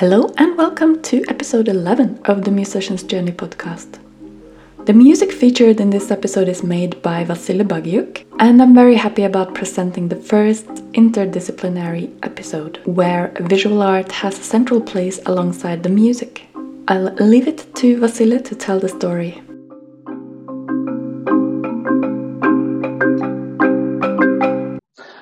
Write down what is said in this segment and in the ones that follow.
Hello and welcome to episode 11 of the Musician's Journey podcast. The music featured in this episode is made by Vasile Baghiuc, and I'm very happy about presenting the first interdisciplinary episode where visual art has a central place alongside the music. I'll leave it to Vasile to tell the story.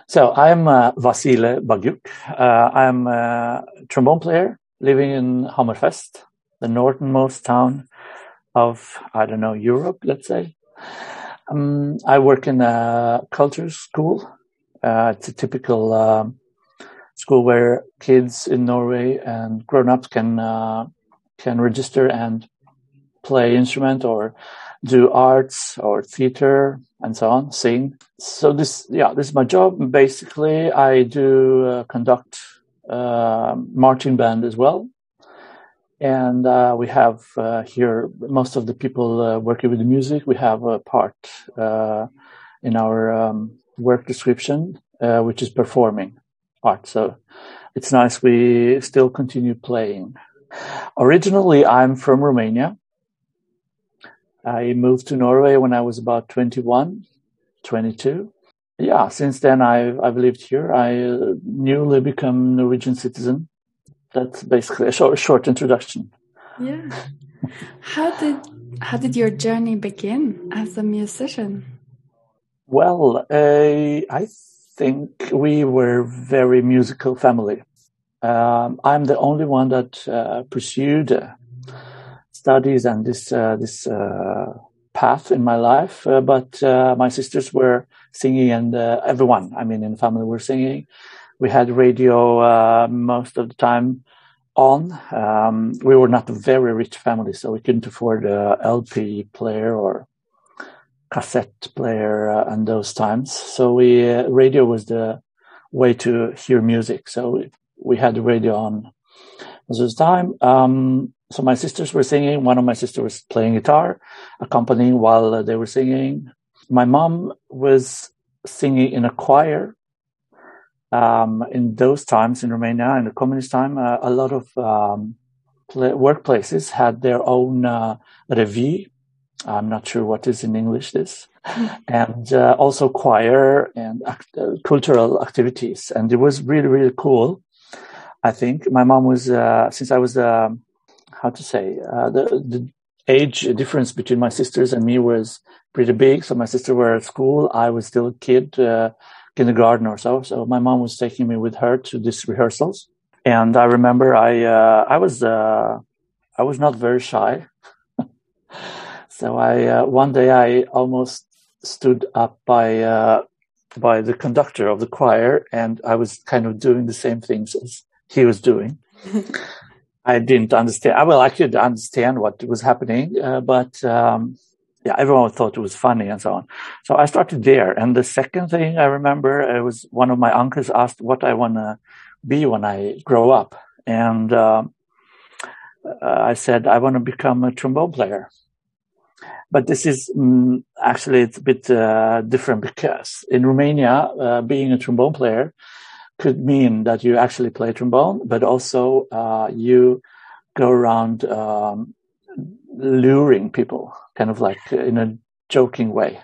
So I'm uh, Vasile Baghiuc. Uh, I'm a trombone player living in Hammerfest, the northernmost town of, I don't know, Europe, let's say. Um, I work in a culture school. Uh, it's a typical um, school where kids in Norway and grown-ups can uh, can register and play instrument or do arts or theater and so on, sing. So this, yeah, this is my job. Basically, I do uh, conduct uh, marching band as well. And uh, we have uh, here most of the people uh, working with the music. We have a part uh, in our um, work description, which is performing art. So it's nice we still continue playing. Originally, I'm from Romania I moved to Norway when I was about 21, 22. Yeah, since then I've, I've lived here. I uh, newly become Norwegian citizen. That's basically a short, short introduction. Yeah. how did how did your journey begin as a musician? Well, uh, I think we were very musical family. Um, I'm the only one that uh, pursued studies and this uh, this uh, path in my life. Uh, but my sisters were singing, and everyone, I mean, in the family, were singing. We had radio most of the time on. Um, we were not a very rich family, so we couldn't afford a LP player or cassette player uh, and those times. So we uh, radio was the way to hear music. So we, we had the radio on this time. Um, so my sisters were singing. One of my sisters was playing guitar, accompanying while they were singing. My mom was singing in a choir. Um, in those times in Romania, in the communist time, uh, a lot of um, workplaces had their own uh, revue. I'm not sure what is in English this, and uh, also choir and act- uh, cultural activities. And it was really, really cool. I think my mom was, uh, since I was um, how to say uh, the the age difference between my sisters and me was pretty big. So my sister were at school, I was still a kid, uh, kindergarten or so. So my mom was taking me with her to these rehearsals, and I remember I uh, I was uh, I was not very shy. so I uh, one day I almost stood up by uh, by the conductor of the choir, and I was kind of doing the same things as he was doing. I didn't understand. I well, I could understand what was happening, uh, but um, yeah, everyone thought it was funny and so on. So I started there. And the second thing I remember, it was one of my uncles asked what I want to be when I grow up, and um, uh, I said I want to become a trombone player. But this is mm, actually it's a bit uh, different because in Romania, uh, being a trombone player could mean that you actually play trombone, but also uh, you go around um, luring people, kind of like in a joking way.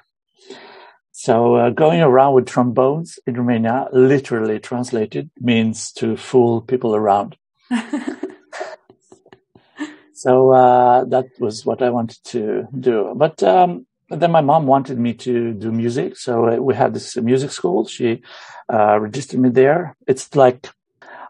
So uh, going around with trombones in Romania, literally translated, means to fool people around. so uh, that was what I wanted to do. But um, then my mom wanted me to do music, so uh, we had this music school. She uh, registered me there. It's like,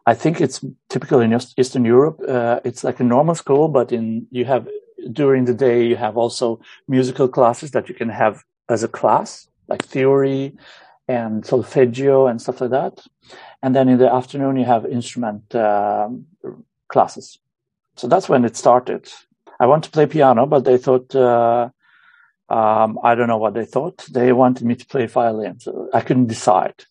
I think it's typical in Eastern Europe. Uh, it's like a normal school, but in you have during the day you have also musical classes that you can have as a class, like theory and solfeggio and stuff like that. And then in the afternoon you have instrument um, classes. So that's when it started. I want to play piano, but they thought. Uh, um, I don't know what they thought. They wanted me to play violin, so I couldn't decide.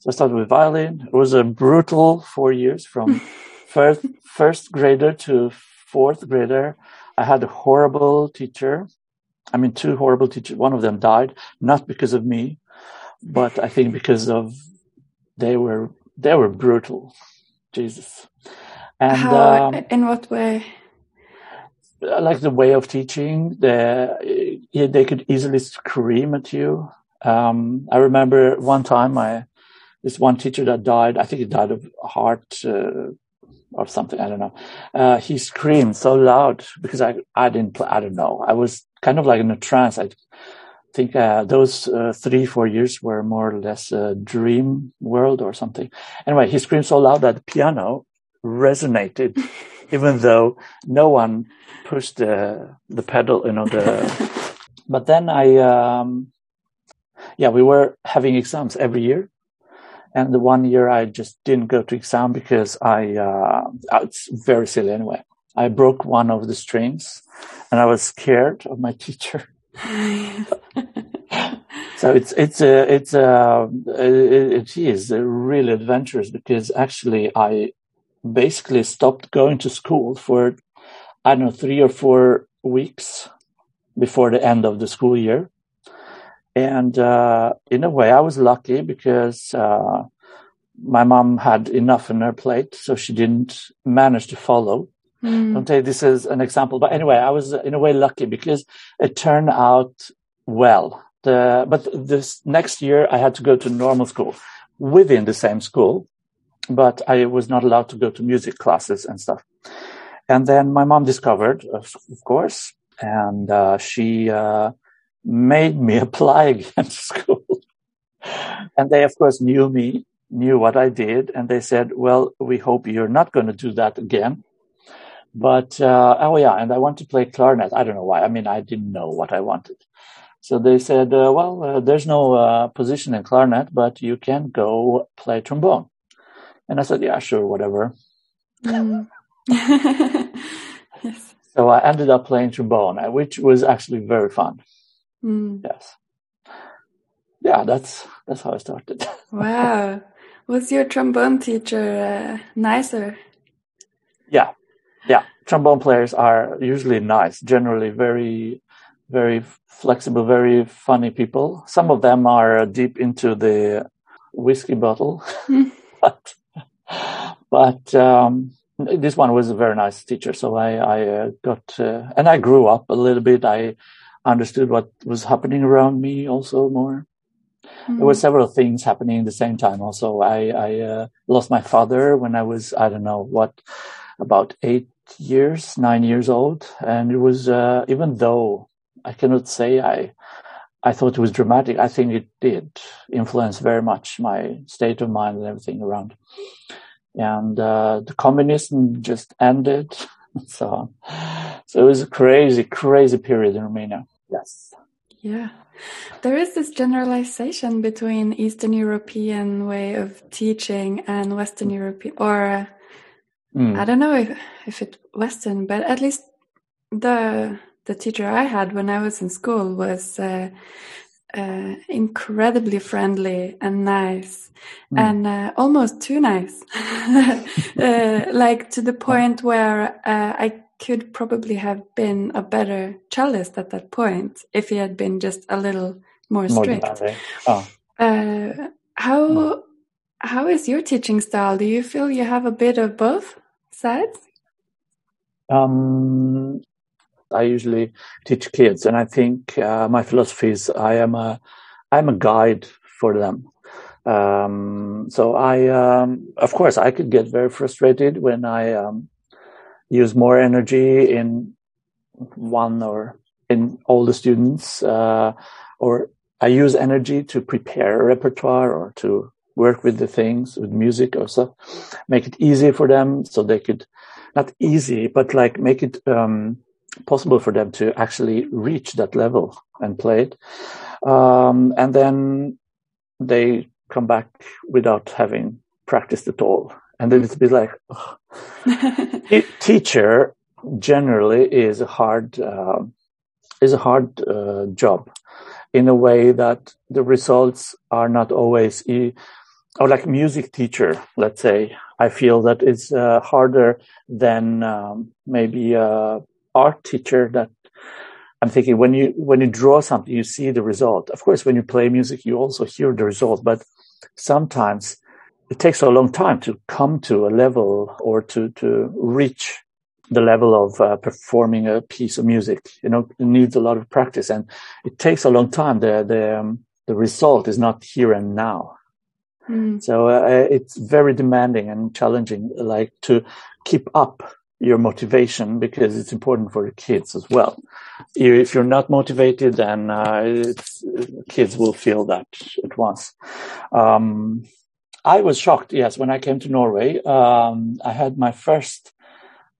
So I started with violin. It was a brutal four years from first first grader to fourth grader. I had a horrible teacher. I mean, two horrible teachers. One of them died, not because of me, but I think because of they were they were brutal. Jesus. And How, um, in what way? Like the way of teaching, the, they could easily scream at you. Um, I remember one time I, this one teacher that died, I think he died of heart uh, or something. I don't know. Uh, he screamed so loud because I, I didn't. I don't know. I was kind of like in a trance. I think uh, those uh, three, four years were more or less a dream world or something. Anyway, he screamed so loud that the piano resonated, even though no one pushed the the pedal, you know. The but then I, um, yeah, we were having exams every year, and the one year I just didn't go to exam because I, uh, it's very silly anyway. I broke one of the strings and I was scared of my teacher. so it's, it's, a it's, a it, it is really adventurous because actually I basically stopped going to school for, I don't know, three or four weeks before the end of the school year. And uh, in a way, I was lucky because uh, my mom had enough on her plate, so she didn't manage to follow. Mm. Don't take this as an example, but anyway, I was in a way lucky because it turned out well. The, but this next year, I had to go to normal school within the same school, but I was not allowed to go to music classes and stuff. And then my mom discovered, of course, and uh, she uh, made me apply again to school. and they, of course, knew me, knew what I did, and they said, "Well, we hope you're not going to do that again." But uh, oh yeah, and I want to play clarinet. I don't know why. I mean, I didn't know what I wanted. So they said, uh, "Well, uh, there's no uh, position in clarinet, but you can go play trombone." And I said, "Yeah, sure, whatever." Mm. yes. So I ended up playing trombone, uh, which was actually very fun. Mm. Yes. Yeah, that's that's how I started. wow. Was your trombone teacher uh, nicer? Yeah, yeah. Trombone players are usually nice, generally very, very flexible, very funny people. Some of them are deep into the whiskey bottle, hmm. but but um, this one was a very nice teacher. So I I uh, got uh, and I grew up a little bit. I understood what was happening around me also more. Mm-hmm. There were several things happening at the same time. Also, I, I uh, lost my father when I was, I don't know what, about eight years, nine years old. And it was, uh, even though I cannot say I, I thought it was dramatic, I think it did influence very much my state of mind and everything around. And, uh, the communism just ended. so, so it was a crazy, crazy period in Romania. Yes. Yeah. There is this generalization between Eastern European way of teaching and Western European, or mm. I don't know if, if it Western, but at least the the teacher I had when I was in school was uh, uh, incredibly friendly and nice, mm. and uh, almost too nice, uh, like to the point where uh, I could probably have been a better cellist at that point if he had been just a little more strict. More oh. uh, how no. how is your teaching style? Do you feel you have a bit of both sides? Um, I usually teach kids, and I think uh, my philosophy is I am a I'm a guide for them. Um, so I, um, of course, I could get very frustrated when I um, use more energy in one or in all the students, uh, or I use energy to prepare a repertoire or to work with the things with music or stuff, make it easy for them so they could not easy, but like make it um, possible for them to actually reach that level and play it. Um, and then they come back without having practiced at all and then it's a bit like teacher generally is a hard uh, is a hard uh, job in a way that the results are not always e- or like music teacher let's say i feel that it's uh, harder than um, maybe a art teacher that i'm thinking when you when you draw something you see the result of course when you play music you also hear the result but sometimes it takes a long time to come to a level or to to reach the level of uh, performing a piece of music. You know, it needs a lot of practice, and it takes a long time. the the um, The result is not here and now. Mm. So uh, it's very demanding and challenging, like to keep up your motivation because it's important for the kids as well. If you're not motivated, then uh, kids will feel that at once. Um, I was shocked, yes, when I came to Norway. Um, I had my first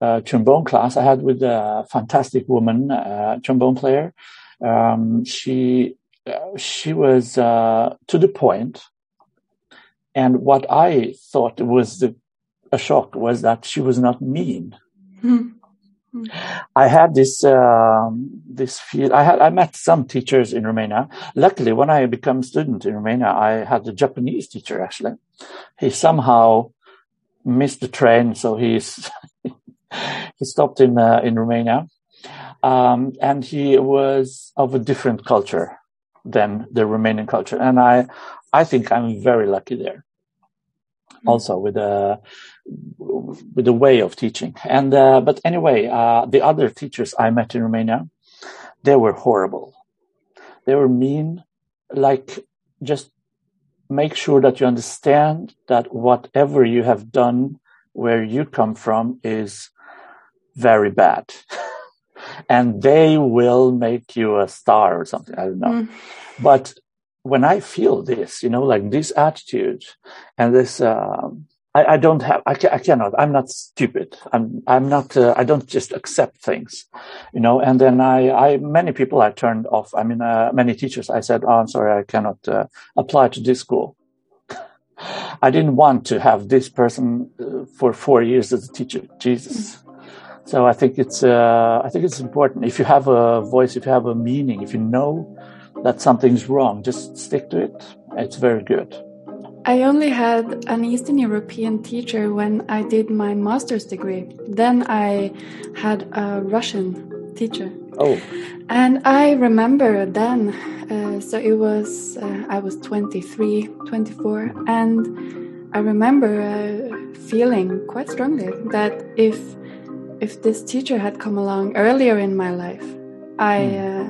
uh, trombone class I had with a fantastic woman, uh, trombone player. Um, she uh, she was uh, to the point, and what I thought was the, a shock was that she was not mean. I had this um, this feel. I had I met some teachers in Romania. Luckily, when I became student in Romania, I had a Japanese teacher. Actually, he somehow missed the train, so he's he stopped in uh, in Romania, um, and he was of a different culture than the Romanian culture, and I I think I'm very lucky there. Mm. Also with the with the way of teaching, and uh, but anyway, uh, the other teachers I met in Romania, they were horrible. They were mean, like just make sure that you understand that whatever you have done where you come from is very bad. and they will make you a star or something. I don't know. Mm. But when I feel this, you know, like this attitude and this, um, I, I, don't have, I, ca- I, cannot, I'm not stupid. I'm, I'm not, uh, I don't just accept things, you know, and then I, I, many people I turned off. I mean, uh, many teachers, I said, Oh, I'm sorry, I cannot uh, apply to this school. I didn't want to have this person uh, for four years as a teacher. Jesus. So I think it's uh, I think it's important. If you have a voice, if you have a meaning, if you know that something's wrong, just stick to it. It's very good. I only had an Eastern European teacher when I did my master's degree. Then I had a Russian teacher. Oh. And I remember then, uh, so it was, uh, I was 23, 24, and I remember uh, feeling quite strongly that if if this teacher had come along earlier in my life, I mm.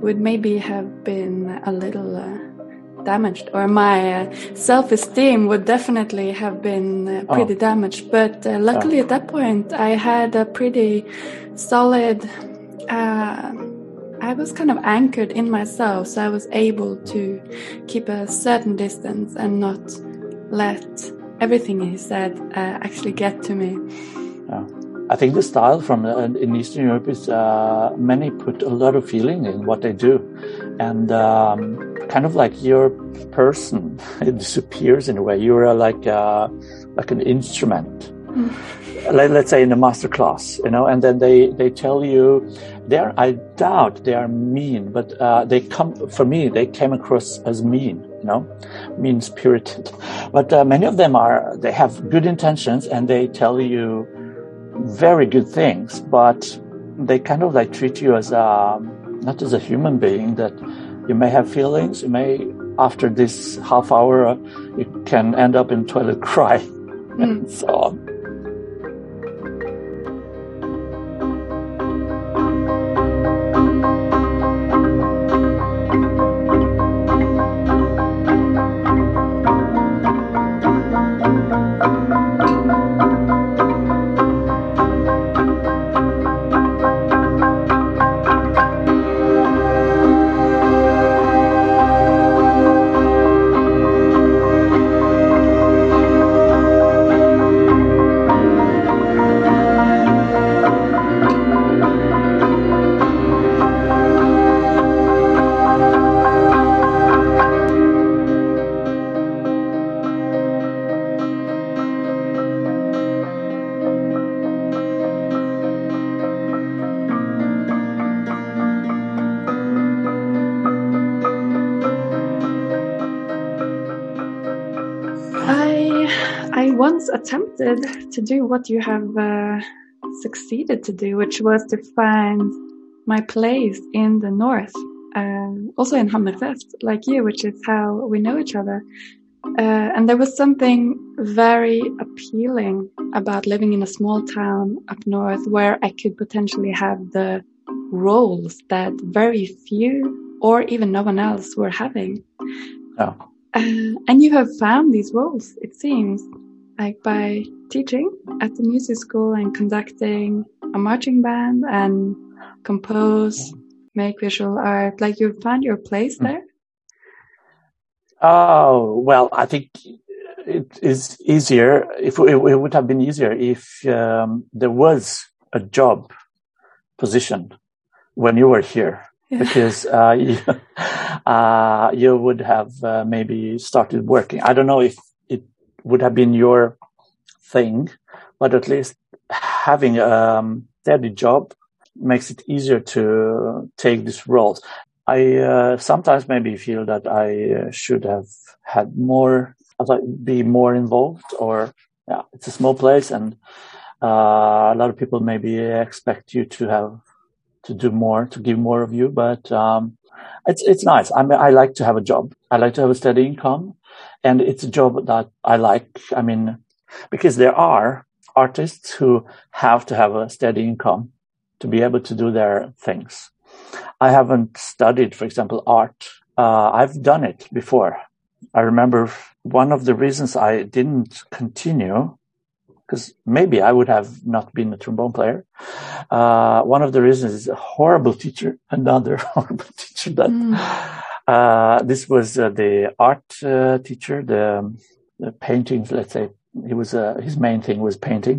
Uh, would maybe have been a little uh, damaged, or my uh, self esteem would definitely have been uh, oh. pretty oh. damaged. But uh, luckily, oh. at that point, I had a pretty solid. Uh, I was kind of anchored in myself, so I was able to keep a certain distance and not let everything he said actually get to me. Yeah. I think the style from uh, in Eastern Europe is uh, many put a lot of feeling in what they do, and um, kind of like your person it disappears in a way. You're like uh, like an instrument. Mm. Let, us say in a master class, you know, and then they they tell you they're I doubt they are mean, but uh, they come for me they came across as mean, you know, mean spirited. But uh, many of them are they have good intentions and they tell you very good things, but they kind of like treat you as a, not as a human being that you may have feelings. You may, after this half hour, you can end up in toilet cry mm. and so on. To do what you have uh, succeeded to do, which was to find my place in the north, uh, also in Hammerfest, like you, which is how we know each other. Uh, and there was something very appealing about living in a small town up north where I could potentially have the roles that very few or even no one else were having. Oh. Uh, and you have found these roles, it seems, like by teaching at the music school and conducting a marching band and compose, make visual art. Like you found your place hmm. there? Oh, well, I think it is easier if it, would have been easier if um, there was a job position when you were here yeah. because uh, you, uh, you, would have uh, maybe started working. I don't know if would have been your thing, but at least having a um, steady job makes it easier to take these roles. I uh, sometimes maybe feel that I uh, should have had more, be more involved, or yeah, it's a small place, and uh, a lot of people maybe expect you to have to do more, to give more of you. But um, it's it's nice. I mean, I like to have a job. I like to have a steady income, and it's a job that I like. I mean, because there are artists who have to have a steady income to be able to do their things. I haven't studied, for example, art. Uh, I've done it before. I remember one of the reasons I didn't continue, because maybe I would have not been a trombone player. Uh, one of the reasons is a horrible teacher, another horrible teacher that, mm. Uh, this was uh, the art uh, teacher, the, the painting, let's say, he was uh, his main thing was painting,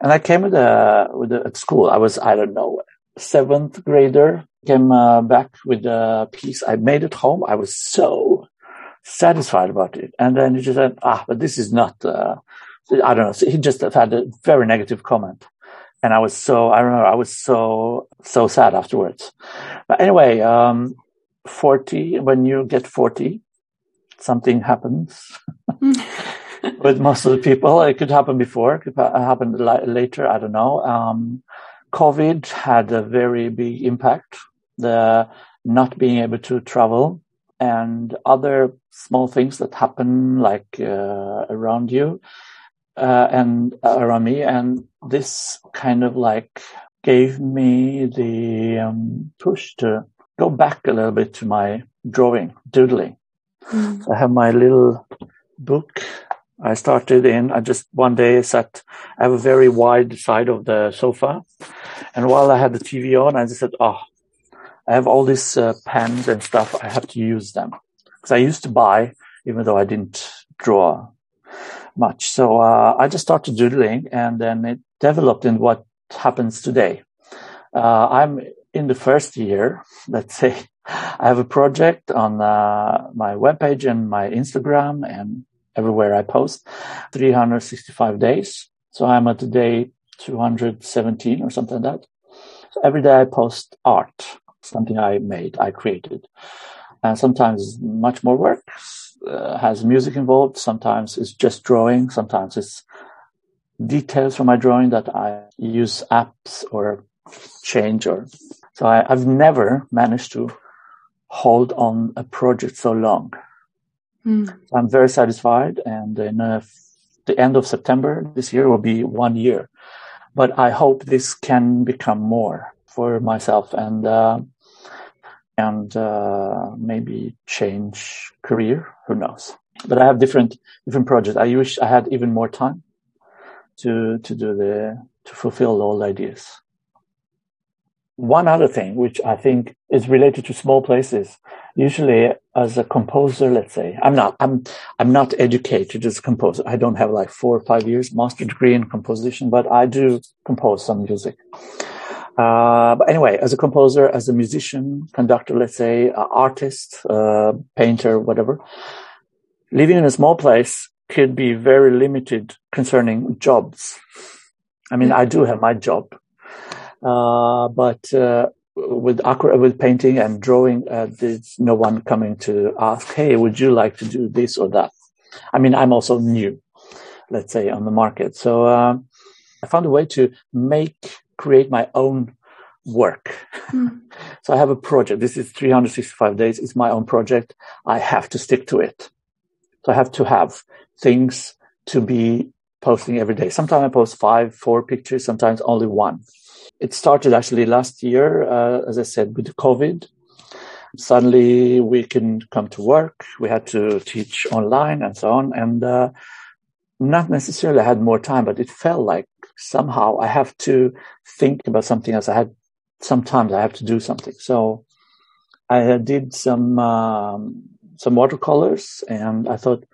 and I came with a with a, at school. I was I don't know seventh grader came uh, back with a piece I made at home. I was so satisfied about it. And then he just said, ah, but this is not, uh, I don't know. So he just had a very negative comment. And I was so, I remember I was so, so sad afterwards. But anyway, um, 40, when you get 40, something happens with most of the people. It could happen before, it could happen later. I don't know. Um, COVID had a very big impact. The not being able to travel and other small things that happen like uh, around you uh, and uh, around me. And this kind of like gave me the um, push to go back a little bit to my drawing, doodling. Mm. I have my little book I started in, I just one day sat, I have a very wide side of the sofa. And while I had the TV on, I just said, oh, I have all these uh, pens and stuff. I have to use them because I used to buy, even though I didn't draw much. So, uh, I just started doodling and then it developed in what happens today. Uh, I'm in the first year, let's say, I have a project on uh, my webpage and my Instagram and everywhere I post, 365 days. So I'm at day 217 or something like that. So every day I post art, something I made, I created. And sometimes much more work, uh, has music involved. Sometimes it's just drawing. Sometimes it's details from my drawing that I use apps or change or so I, I've never managed to hold on a project so long. Mm. So I'm very satisfied. And in uh, the end of September this year will be one year. But I hope this can become more for myself and, uh, and, uh, maybe change career. Who knows? But I have different, different projects. I wish I had even more time to, to do the, to fulfill all ideas. One other thing, which I think is related to small places, usually as a composer, let's say, I'm not, I'm, I'm not educated as a composer. I don't have like four or five years master degree in composition, but I do compose some music. Uh, but anyway, as a composer, as a musician, conductor, let's say, uh, artist, uh, painter, whatever, living in a small place could be very limited concerning jobs. I mean, I do have my job, but uh, with aqua, with painting and drawing, uh, there's no one coming to ask, "Hey, would you like to do this or that?" I mean, I'm also new, let's say, on the market, so uh, I found a way to make create my own work. Mm. so I have a project. This is 365 days. It's my own project. I have to stick to it. So I have to have things to be posting every day. Sometimes I post five, four pictures, sometimes only one. It started actually last year, uh, as I said, with COVID. Suddenly we can come to work. We had to teach online and so on. And, uh, not necessarily I had more time, but it felt like somehow I have to think about something else. I had sometimes I have to do something. So I did some um, some watercolors, and I thought,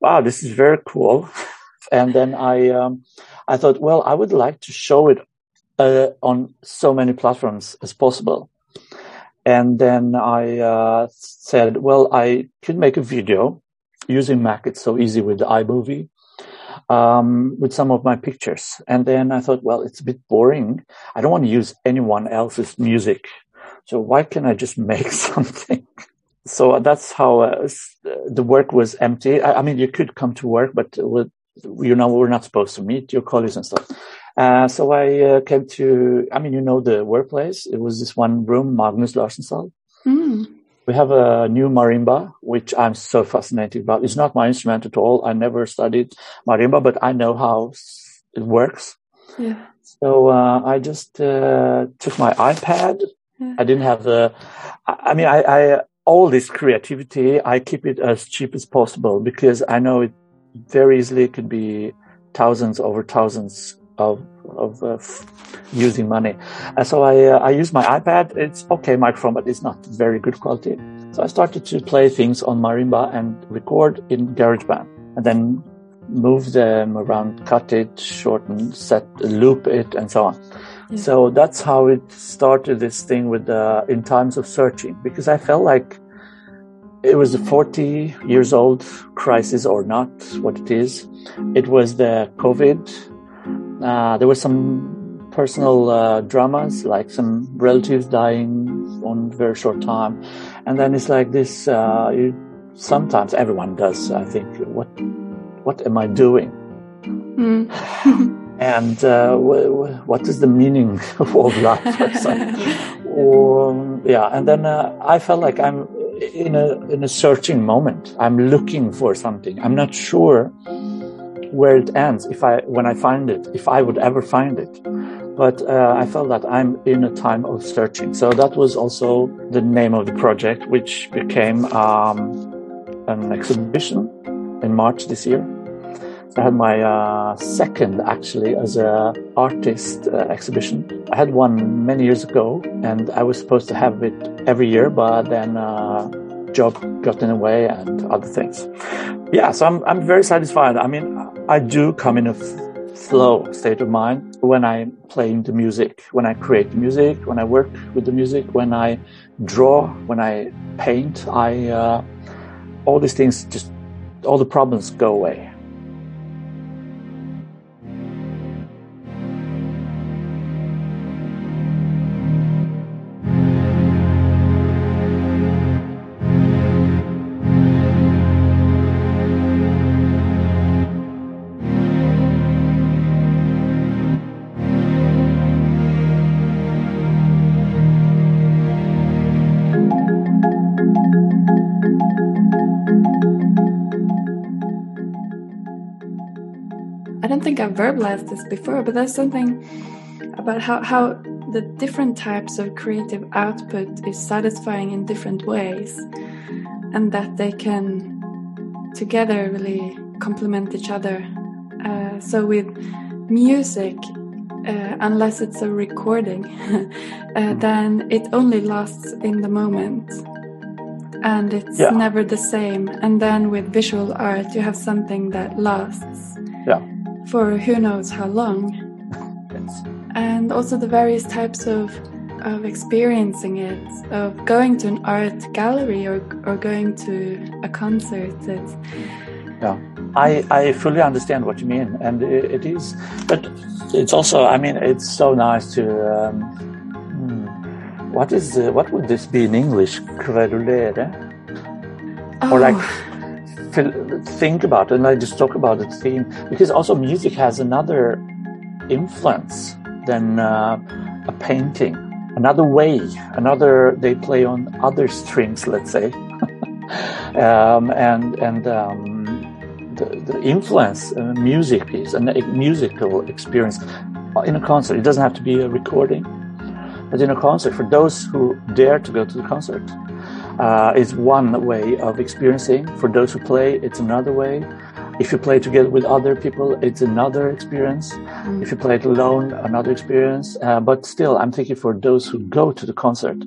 wow, this is very cool. and then I um, I thought, well, I would like to show it uh, on so many platforms as possible. And then I uh, said, well, I could make a video using Mac. It's so easy with the iMovie um, with some of my pictures. And then I thought, well, it's a bit boring. I don't want to use anyone else's music. So why can't I just make something? so that's how uh, the work was empty. I, I, mean, you could come to work, but with, you know, we're not supposed to meet your colleagues and stuff. Uh, so I uh, came to, I mean, you know, the workplace. It was this one room, Magnus Larsensal. Mm. We have a new marimba, which I'm so fascinated about. It's not my instrument at all. I never studied marimba, but I know how it works. Yeah. So uh, I just uh, took my iPad. Yeah. I didn't have the. I mean, I, I all this creativity. I keep it as cheap as possible because I know it very easily could be thousands over thousands of of uh, using money. And so I uh, I use my iPad. It's okay microphone, but it's not very good quality. So I started to play things on marimba and record in GarageBand, and then move them around, cut it, shorten, set, loop it, and so on. Yeah. So that's how it started. This thing with uh, in times of searching, because I felt like it was a 40 years old crisis or not, what it is. It was the COVID uh, there were some personal uh, dramas, like some relatives dying on very short time, and then it's like this. Uh, you, sometimes everyone does. I think what what am I doing? Mm. and uh, what is the meaning of life? or, yeah, and then uh, I felt like I'm in a in a searching moment. I'm looking for something. I'm not sure where it ends if I when I find it, if I would ever find it. But uh, I felt that I'm in a time of searching. So that was also the name of the project, which became um, an exhibition in March this year. I had my uh, second actually as a artist uh, exhibition. I had one many years ago, and I was supposed to have it every year, but then uh, job got in the way and other things. Yeah, so I'm I'm very satisfied. I mean, I do come in a flow state of mind when I'm playing the music, when I create music, when I work with the music, when I draw, when I paint. I uh, all these things just all the problems go away. Think I've verbalized this before, but there's something about how, how the different types of creative output is satisfying in different ways, and that they can together really complement each other. Uh, so with music, uh, unless it's a recording, uh, then it only lasts in the moment and it's yeah. never the same. And then with visual art, you have something that lasts. For who knows how long. And also the various types of of experiencing it, of going to an art gallery or or going to a concert. It's, yeah, I I fully understand what you mean, and it, it is, but it's also I mean it's so nice to. Um, hmm, what is uh, what would this be in English? Kverulere? Oh. Or like oh think about it and I just talk about the theme because also music has another influence than uh, a painting, another way, another they play on other strings, let's say, um, and and um, the, the influence a music is a musical experience in a concert. It doesn't have to be a recording, but in a concert, for those who dare to go to the concert, uh, is one way of experiencing. For those who play, it's another way. If you play together with other people, it's another experience. Mm. If you play it alone, another experience. Uh, but still, I'm thinking for those who go to the concert,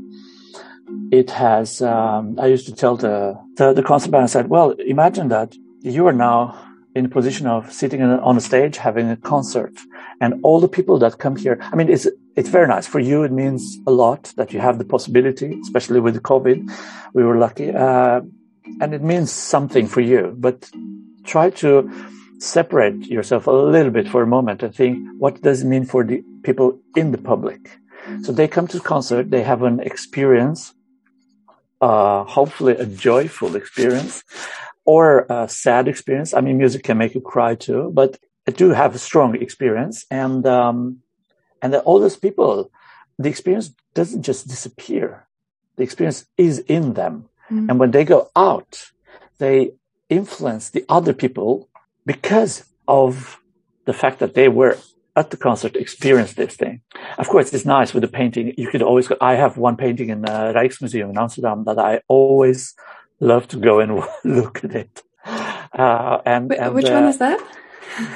it has. Um, I used to tell the, the the concert band. I said, "Well, imagine that you are now in a position of sitting on a stage having a concert and all the people that come here i mean it's it's very nice. For you it means a lot that you have the possibility especially with covid. We were lucky. Uh, and it means something for you. But try to separate yourself a little bit for a moment and think what does it mean for the people in the public? So they come to concert. They have an experience uh, hopefully a joyful experience or a sad experience. I mean, music can make you cry too, but I do have a strong experience. And, um, and the, all those people, the experience doesn't just disappear. The experience is in them. Mm. And when they go out, they influence the other people because of the fact that they were at the concert experience this thing. Of course, it's nice with the painting. You could always go. I have one painting in the Rijksmuseum in Amsterdam that I always love to go and look at it. Uh, and, Wait, and, which uh, one is that?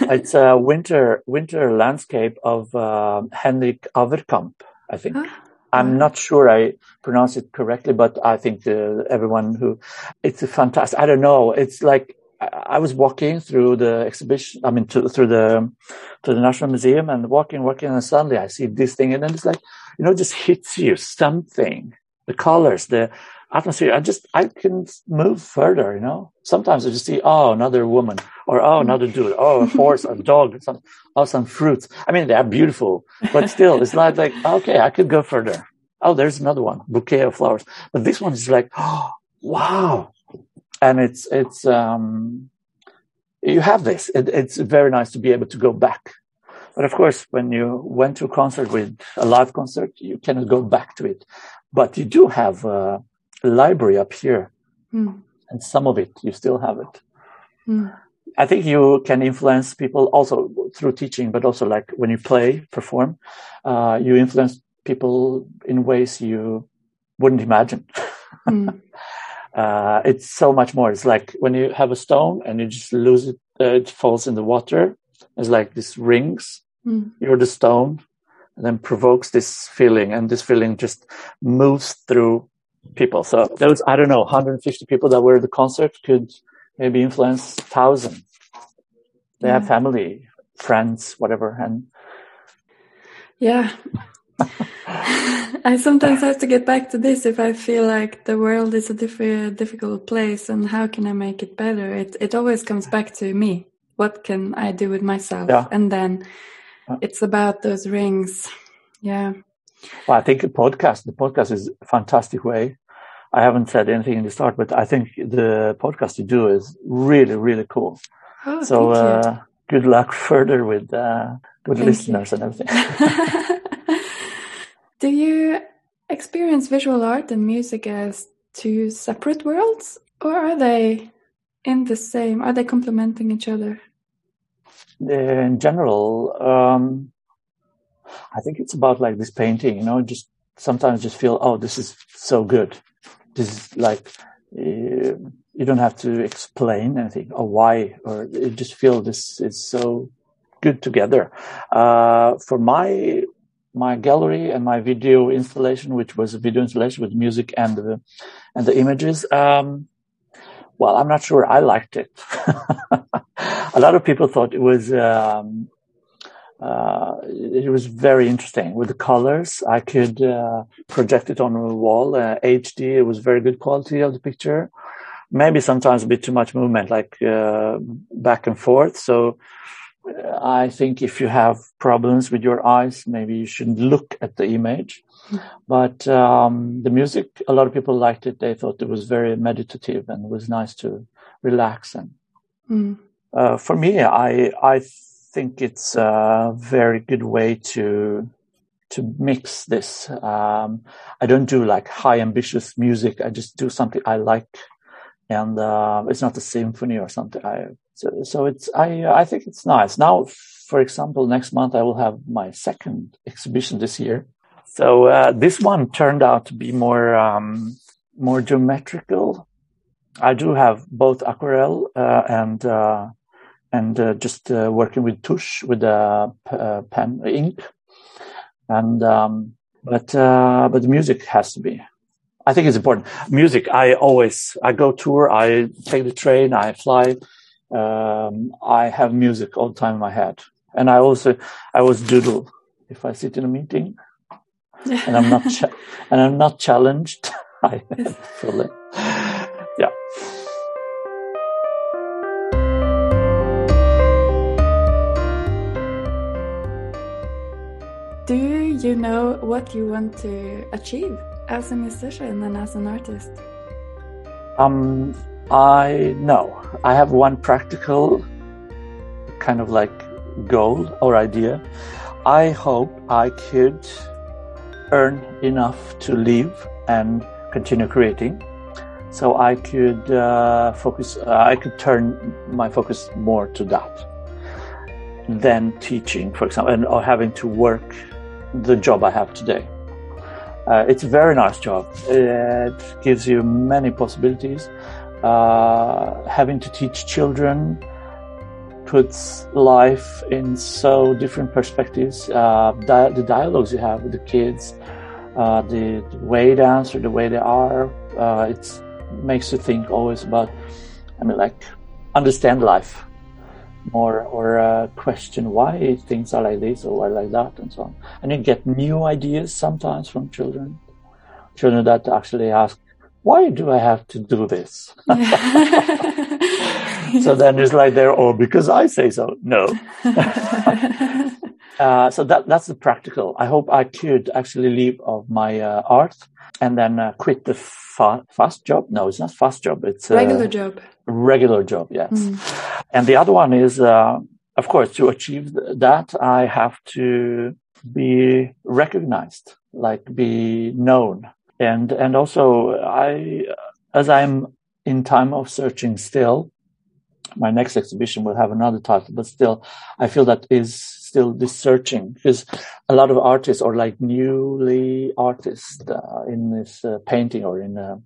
It's a winter winter landscape of uh, Henrik Avercamp, I think. Huh? I'm not sure I pronounce it correctly, but I think uh, everyone who it's a fantastic. I don't know. It's like I was walking through the exhibition. I mean, to, through the to the National Museum and walking, walking, and suddenly I see this thing, and then it's like you know, just hits you something. The colors, the atmosphere. I just, I can move further, you know. Sometimes I just see, oh, another woman, or oh, another dude, oh, a horse, a dog, some, oh, some fruits. I mean, they are beautiful, but still, it's not like, okay, I could go further. Oh, there's another one, bouquet of flowers. But this one is like, oh, wow. And it's, it's, um, you have this. It, it's very nice to be able to go back. But of course, when you went to a concert with a live concert, you cannot go back to it. But you do have, a library up here, mm. and some of it you still have it. Mm. I think you can influence people also through teaching, but also like when you play, perform, uh, you influence people in ways you wouldn't imagine. Mm. uh, it's so much more. It's like when you have a stone and you just lose it, uh, it falls in the water. It's like this rings. Mm. You're the stone, and then provokes this feeling, and this feeling just moves through people. So those, I don't know, 150 people that were at the concert could maybe influence thousand. They yeah. have family, friends, whatever. And yeah. I sometimes have to get back to this if I feel like the world is a diff- difficult place and how can I make it better? It it always comes back to me. What can I do with myself? Yeah. And then it's about those rings. Yeah. Well, I think the podcast, the podcast is a fantastic way. I haven't said anything in the start, but I think the podcast you do is really, really cool. Oh, so, uh, good luck further with, uh, with thank listeners you. and everything. do you experience visual art and music as two separate worlds or are they in the same? Are they complementing each other? In general, um, I think it's about like this painting, you know, just sometimes just feel, oh, this is so good. This is like, uh, you don't have to explain anything or why, or you just feel this is so good together. Uh, for my, my gallery and my video installation, which was a video installation with music and the, and the images, um, well, I'm not sure I liked it. a lot of people thought it was, um, uh, it was very interesting with the colors. I could uh, project it on a wall, uh, HD. It was very good quality of the picture. Maybe sometimes a bit too much movement, like uh, back and forth. So uh, I think if you have problems with your eyes, maybe you shouldn't look at the image. But um, the music, a lot of people liked it. They thought it was very meditative and was nice to relax. And mm. For me, I I think it's a very good way to to mix this. Um, I don't do like high ambitious music. I just do something I like and uh, it's not a symphony or something. I, so, so it's I I think it's nice. Now, for example, next month I will have my second exhibition this year. So uh, this one turned out to be more um, more geometrical. I do have both aquarelle uh, and uh, and uh, just uh, working with tush with a uh, pen ink, and um, but but the music has to be I think it's important. Music, I always, I go tour, I take the train, I fly. Um, I have music all the time in my head. And I also, I always doodle if I sit in a meeting and I'm not, cha- and I'm not challenged. I feel it. You know what you want to achieve? as a musician and as an artist? Um, I know I have one practical kind of like goal or idea. I hope I could earn enough to live and continue creating. So I could uh, focus, uh, I could turn my focus more to that than teaching, for example, and or having to work the job I have today. Uh, it's a very nice job. It gives you many possibilities. Uh, having to teach children puts life in so different perspectives. Uh, di- the dialogues you have with the kids, uh, the, the, way they answer, the way they are, uh, it makes you think always about, I mean, like, understand life more or uh, question why things are like this or why like that and so on. And you get new ideas sometimes from children, children that actually ask, why do I have to do this? so then it's like they're, oh, because I say so. No. uh, so that that's the practical. I hope I could actually leave of my uh, art and then uh, quit the fa- fast job. No, it's not fast job. It's a regular job. Regular job, yes. Mm. And the other one is, uh, of course, to achieve that, I have to be recognized, like be known, and and also I, as I'm in time of searching still. My next exhibition will have another title, but still, I feel that is still this searching because a lot of artists or like newly artists uh, in this uh, painting or in a,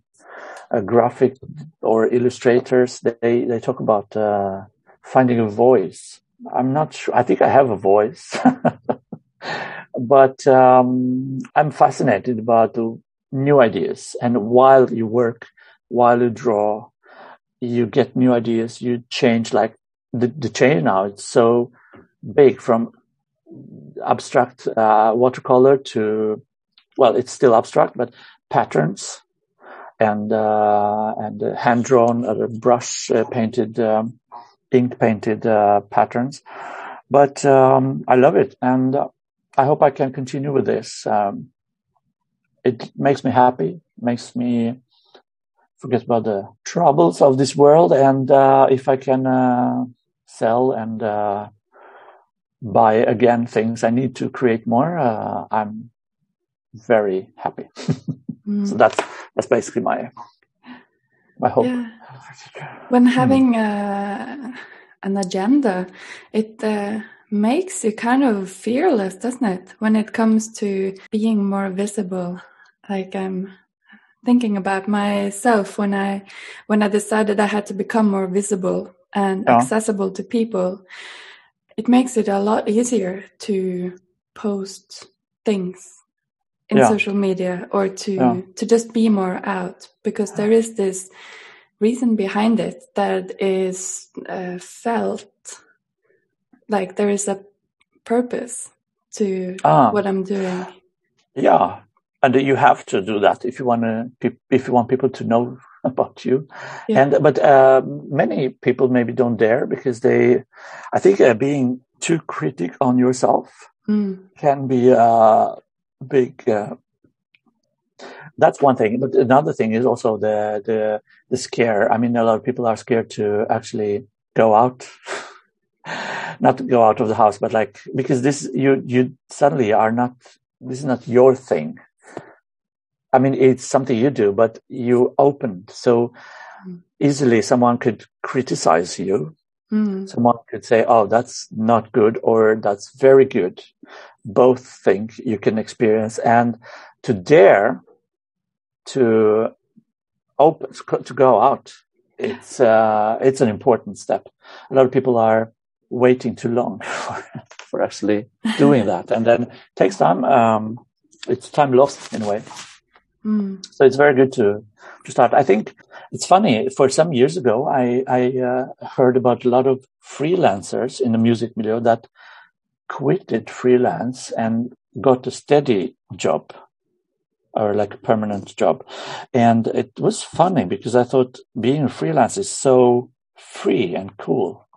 graphic or illustrators they they talk about uh, finding a voice. I'm not sure i think i have a voice. But um, i'm fascinated about the new ideas and while you work while you draw you get new ideas you change like the, the change now it's so big from abstract uh, watercolor to well it's still abstract but patterns and uh, and uh, hand drawn uh, brush uh, painted um, ink painted uh, patterns. But um, I love it and I hope I can continue with this. Um, it makes me happy makes me forget about the troubles of this world and if I can sell and buy again things I need to create more, uh, I'm very happy. mm. So that's that's basically my my hope. Yeah. When having mm. uh, an agenda, it uh, makes you kind of fearless, doesn't it? When it comes to being more visible, like I'm thinking about myself when I when I decided I had to become more visible and yeah. accessible to people it makes it a lot easier to post things in yeah. social media or to yeah. to just be more out because there is this reason behind it that is uh, felt like there is a purpose to ah. what I'm doing. Yeah, and you have to do that if you want to if you want people to know about you. Yeah. And but uh, many people maybe don't dare because they, I think, uh, being too critic on yourself mm. can be a big. Uh, that's one thing, but another thing is also the the the scare. I mean, a lot of people are scared to actually go out. not to go out of the house, but like because this you you suddenly are not. This is not your thing I mean, it's something you do, but you opened. So easily someone could criticize you. Mm. Someone could say, "Oh, that's not good," or "That's very good." Both things you can experience, and to dare to open to go out, it's uh, it's an important step. A lot of people are waiting too long for, for actually doing that, and then it takes time. Um, it's time lost in a way. Mm. So it's very good to to start. I think it's funny. For some years ago, I I uh, heard about a lot of freelancers in the music milieu that quitted freelance and got a steady job or like a permanent job. And it was funny because I thought being a freelance is so free and cool.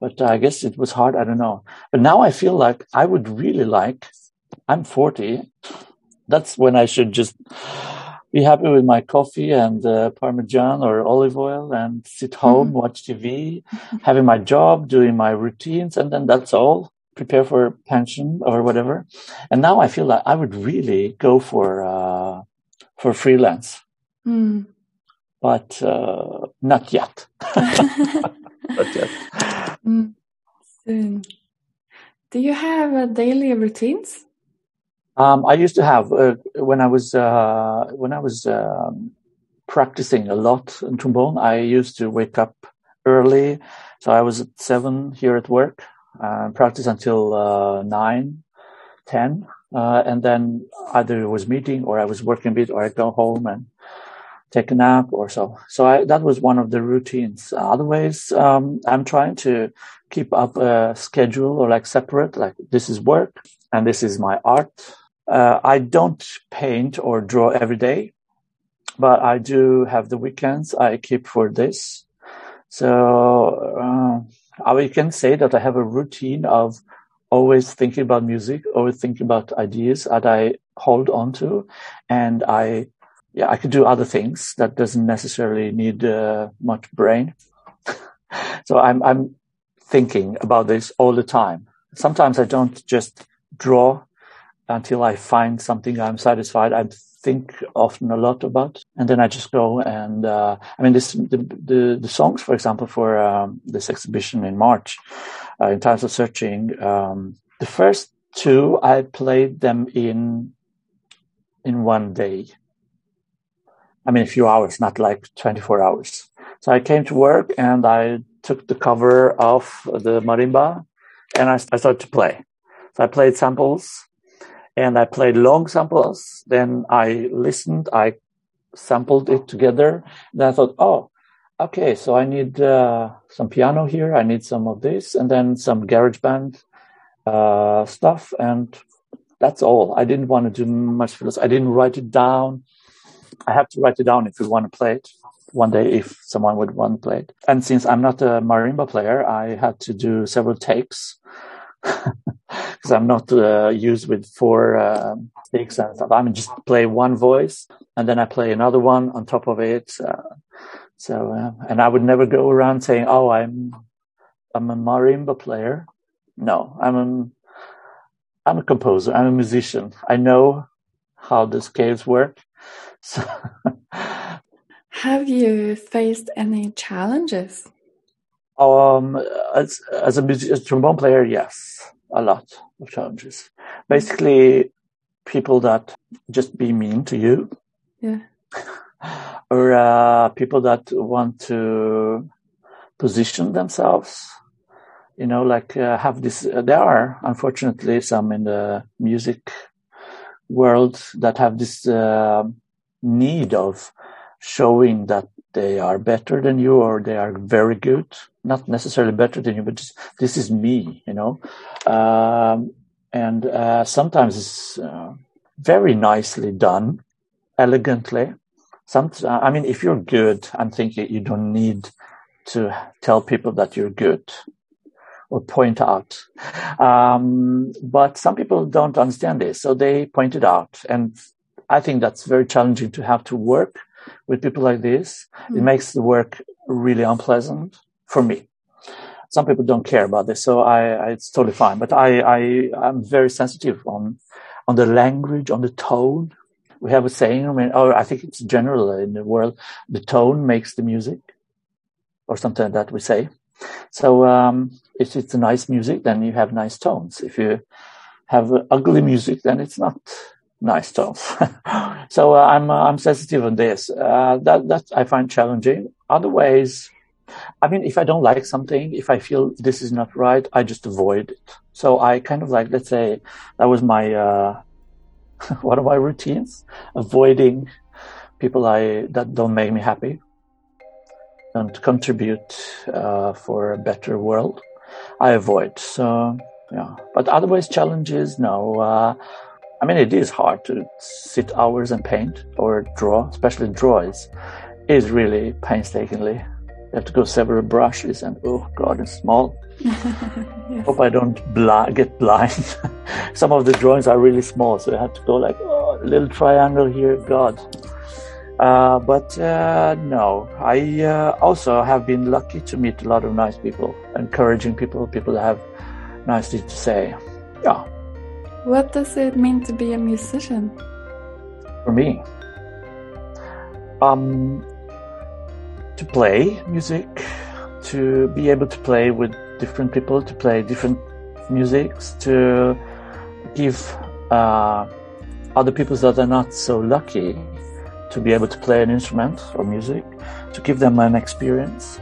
But I guess it was hard. I don't know. But now I feel like I would really like, I'm 40. That's when I should just be happy with my coffee and uh, Parmesan or olive oil and sit home, mm-hmm. watch TV, having my job, doing my routines. And then that's all prepare for pension or whatever. And now I feel like I would really go for uh, for freelance, mm. but uh, not yet. not yet. Mm. Soon. Do you have uh, daily routines? Um, I used to have uh, when I was uh, when I was um, practicing a lot in trombone. I used to wake up early, so I was at seven here at work uh, practice until uh, 9, 10. Uh, and then either it was meeting or I was working a bit or I go home and take a nap or so. So I, that was one of the routines. Otherwise, um, I'm trying to keep up a schedule or like separate, like this is work and this is my art. Uh, I don't paint or draw every day, but I do have the weekends I keep for this. So, uh, I can say that I have a routine of always thinking about music, always thinking about ideas that I hold on to, and I, yeah, I could do other things that doesn't necessarily need uh, much brain. so I'm I'm thinking about this all the time. Sometimes I don't just draw until I find something I'm satisfied. I think often a lot about, and then I just go and uh, I mean this the, the, the songs, for example, for um, this exhibition in March, uh, in times of searching. Um, the first two I played them in in one day. I mean, a few hours, not like 24 hours. So I came to work and I took the cover off the marimba and I, I started to play. So I played samples and I played long samples. Then I listened, I sampled it together. Then I thought, oh, okay, so I need uh, some piano here. I need some of this, and then some GarageBand uh, stuff, and that's all. I didn't want to do much this. I didn't write it down. I have to write it down if we want to play it one day if someone would want to play it. And since I'm not a marimba player, I had to do several takes because I'm not uh, used with four uh, sticks and stuff. I mean, just play one voice and then I play another one on top of it. Uh, so, uh, and I would never go around saying, "Oh, I'm I'm a marimba player." No, I'm a I'm a composer. I'm a musician. I know how the scales work. So Have you faced any challenges? Um, as as a, as a trombone player, yes, a lot of challenges. Basically, people that just be mean to you. Yeah. or uh, people that want to position themselves. You know, like uh, have this. Uh, there are unfortunately some in the music world that have this uh, need of showing that they are better than you or they are very good not necessarily better than you, but just this is me, you know. Um, and uh, sometimes it's uh, very nicely done, elegantly. Some, I mean, if you're good, I'm thinking you don't need to tell people that you're good or point out. Um, but some people don't understand this, so they point it out, and I think that's very challenging to have to work with people like this. Mm. It hmm. makes the work really unpleasant for me. Some people don't care about this, so I, I it's totally fine. But I, I am very sensitive on on the language, on the tone. We have a saying, I mean, or I think it's general in the world, the tone makes the music. or something that we say. So um, if it's nice music, then you have nice tones. If you have ugly music, then it's not nice tones. so uh, I'm uh, I'm sensitive on this. Uh, that that I find challenging. Other ways, I mean, if I don't like something, if I feel this is not right, I just avoid it. So I kind of like, let's say, that was my uh, one of my routines, avoiding people I that don't make me happy, don't contribute uh, for a better world. I avoid. So yeah, but otherwise challenges, no. I mean, it is hard to sit hours and paint or draw, especially draw is, is really painstakingly. You have to go several brushes and oh god, it's small. yes. Hope I don't bl- get blind. Some of the drawings are really small, so I have to go like oh, a little triangle here. God. Uh, but uh, no, I uh, also have been lucky to meet a lot of nice people, encouraging people, people that have nice things to say. Yeah. What does it mean to be a musician? For me, um, to play music, to be able to play with different people, to play different musics, to give uh, other people that are not so lucky to be able to play an instrument or music, to give them an experience,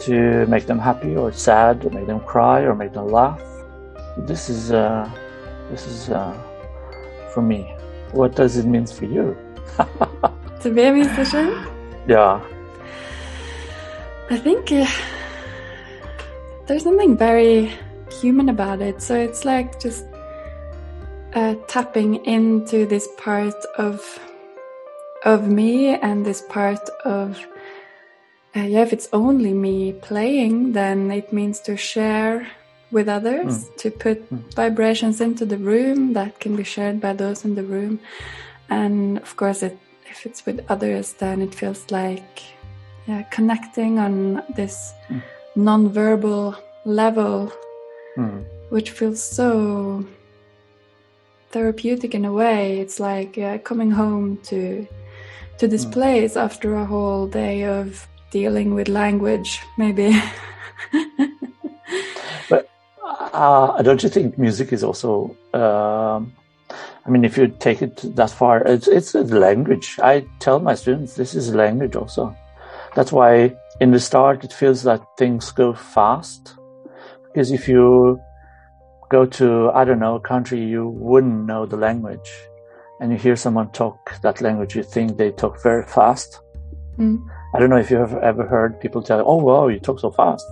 to make them happy or sad, or make them cry or make them laugh. This is uh, this is uh, for me. What does it mean for you? to be a musician? Yeah. I think uh, there's something very human about it. So it's like just uh, tapping into this part of of me and this part of uh, yeah if it's only me playing then it means to share with others mm. to put mm. vibrations into the room that can be shared by those in the room and of course it, if it's with others then it feels like yeah, connecting on this mm. non-verbal level mm. which feels so therapeutic in a way it's like yeah, coming home to to this mm. place after a whole day of dealing with language, maybe. uh, don't you think music is also? Um, I mean, if you take it that far, it's it's a language. I tell my students this is a language also. That's why in the start it feels that things go fast, because if you go to I don't know a country you wouldn't know the language and you hear someone talk that language, you think they talk very fast. Mm. I don't know if you have ever heard people tell, "Oh, wow, you talk so fast,"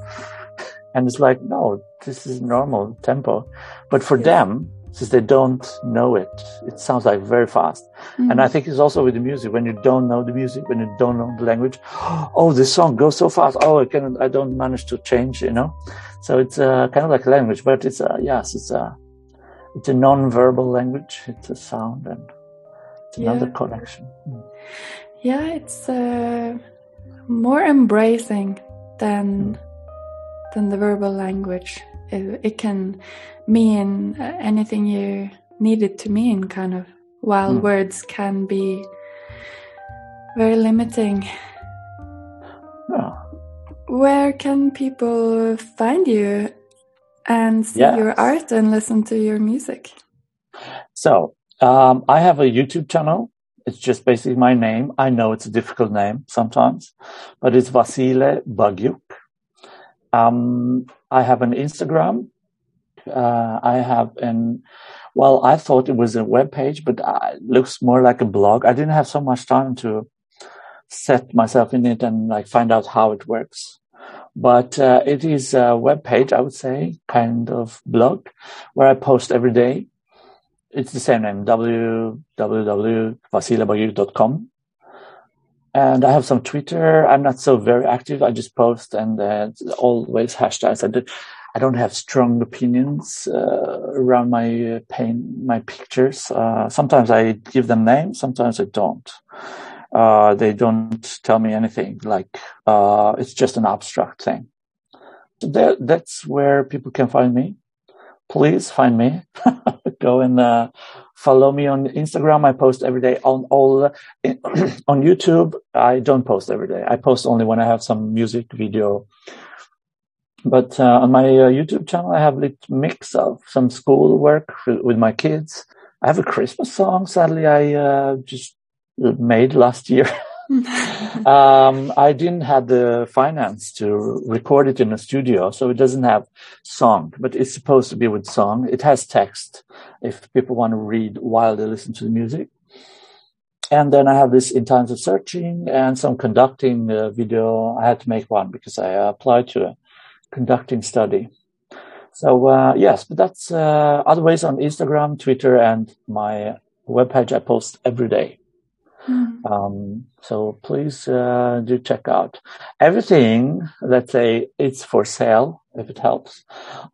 and it's like, no, this is normal tempo. But for them, since they don't know it, it sounds like very fast. Mm. And I think it's also with the music. When you don't know the music, when you don't know the language, oh, this song goes so fast. Oh, I can I don't manage to change, you know. So it's uh, kind of like a language, but it's uh, yes, it's a it's a non-verbal language. It's a sound and it's another connection. Mm. Yeah, it's uh, more embracing than mm. Than the verbal language. It, it can mean uh, anything you need it to mean, kind of, while mm. words can be very limiting. Oh. Where can people find you and see yes. your art and listen to your music? So um, I have a YouTube channel. It's just basically my name. I know it's a difficult name sometimes, but it's Vasile Baghiuc. Um, I have an Instagram. Uh, I have an, well, I thought it was a web page, but it looks more like a blog. I didn't have so much time to set myself in it and like find out how it works. But uh, it is a web page, I would say, kind of blog where I post every day it's the same name, www.vasilebaghiuc.com. And I have some Twitter. I'm not so very active. I just post and uh, always hashtags. I, did, I don't have strong opinions uh, around my uh, pain, my pictures. Uh, sometimes I give them names. Sometimes I don't. Uh, they don't tell me anything. Like uh, it's just an abstract thing. So that, that's where people can find me please find me. Go and follow me on Instagram. I post every day on all on YouTube. I don't post every day. I post only when I have some music video. But uh, on my uh, YouTube channel, I have a mix of some school work with my kids. I have a Christmas song. Sadly, I uh, just made last year. um, I didn't have the finance to record it in a studio, so it doesn't have song, but it's supposed to be with song. It has text if people want to read while they listen to the music. And then I have this in times of searching and some conducting uh, video. I had to make one because I applied to a conducting study. So uh, yes, but that's uh, other ways on Instagram, Twitter, and my webpage. I post every day. Mm. Um, so please uh, do check out everything. Let's say it's for sale if it helps.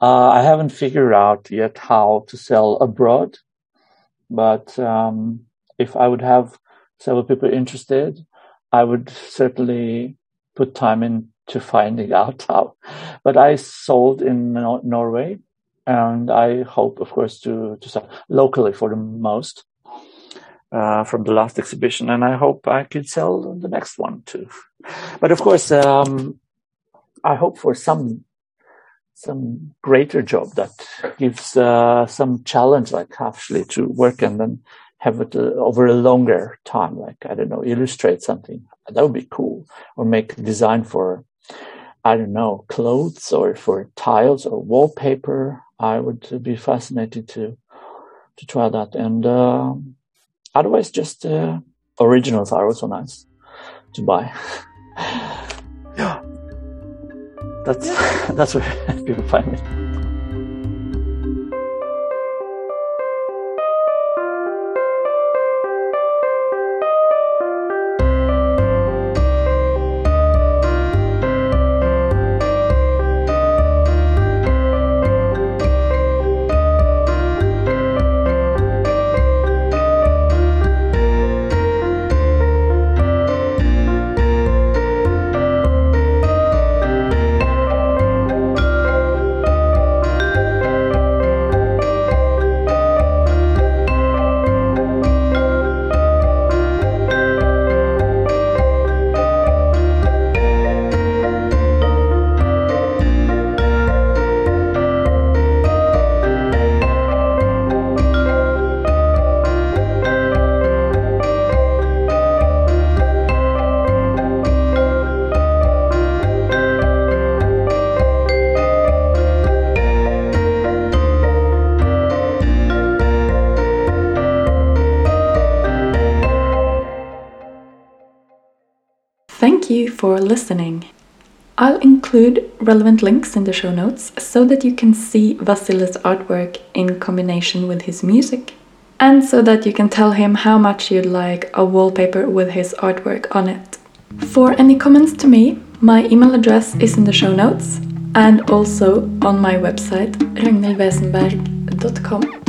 Uh, I haven't figured out yet how to sell abroad, but um, if I would have several people interested, I would certainly put time into finding out how. But I sold in Norway, and I hope, of course, to to sell locally for the most uh, from the last exhibition, and I hope I could sell the next one too. But of course, um, I hope for some some greater job that gives uh, some challenge, like actually to work and then have it uh, over a longer time, like I don't know, illustrate something. That would be cool, or make design for I don't know clothes or for tiles or wallpaper. I would be fascinated to to try that and. Otherwise, just uh, originals are also nice to buy. yeah, that's that's where people find me. For listening. I'll include relevant links in the show notes so that you can see Vasile's artwork in combination with his music, and so that you can tell him how much you'd like a wallpaper with his artwork on it. For any comments to me, my email address is in the show notes and also on my website ragnhildwesenberg.com.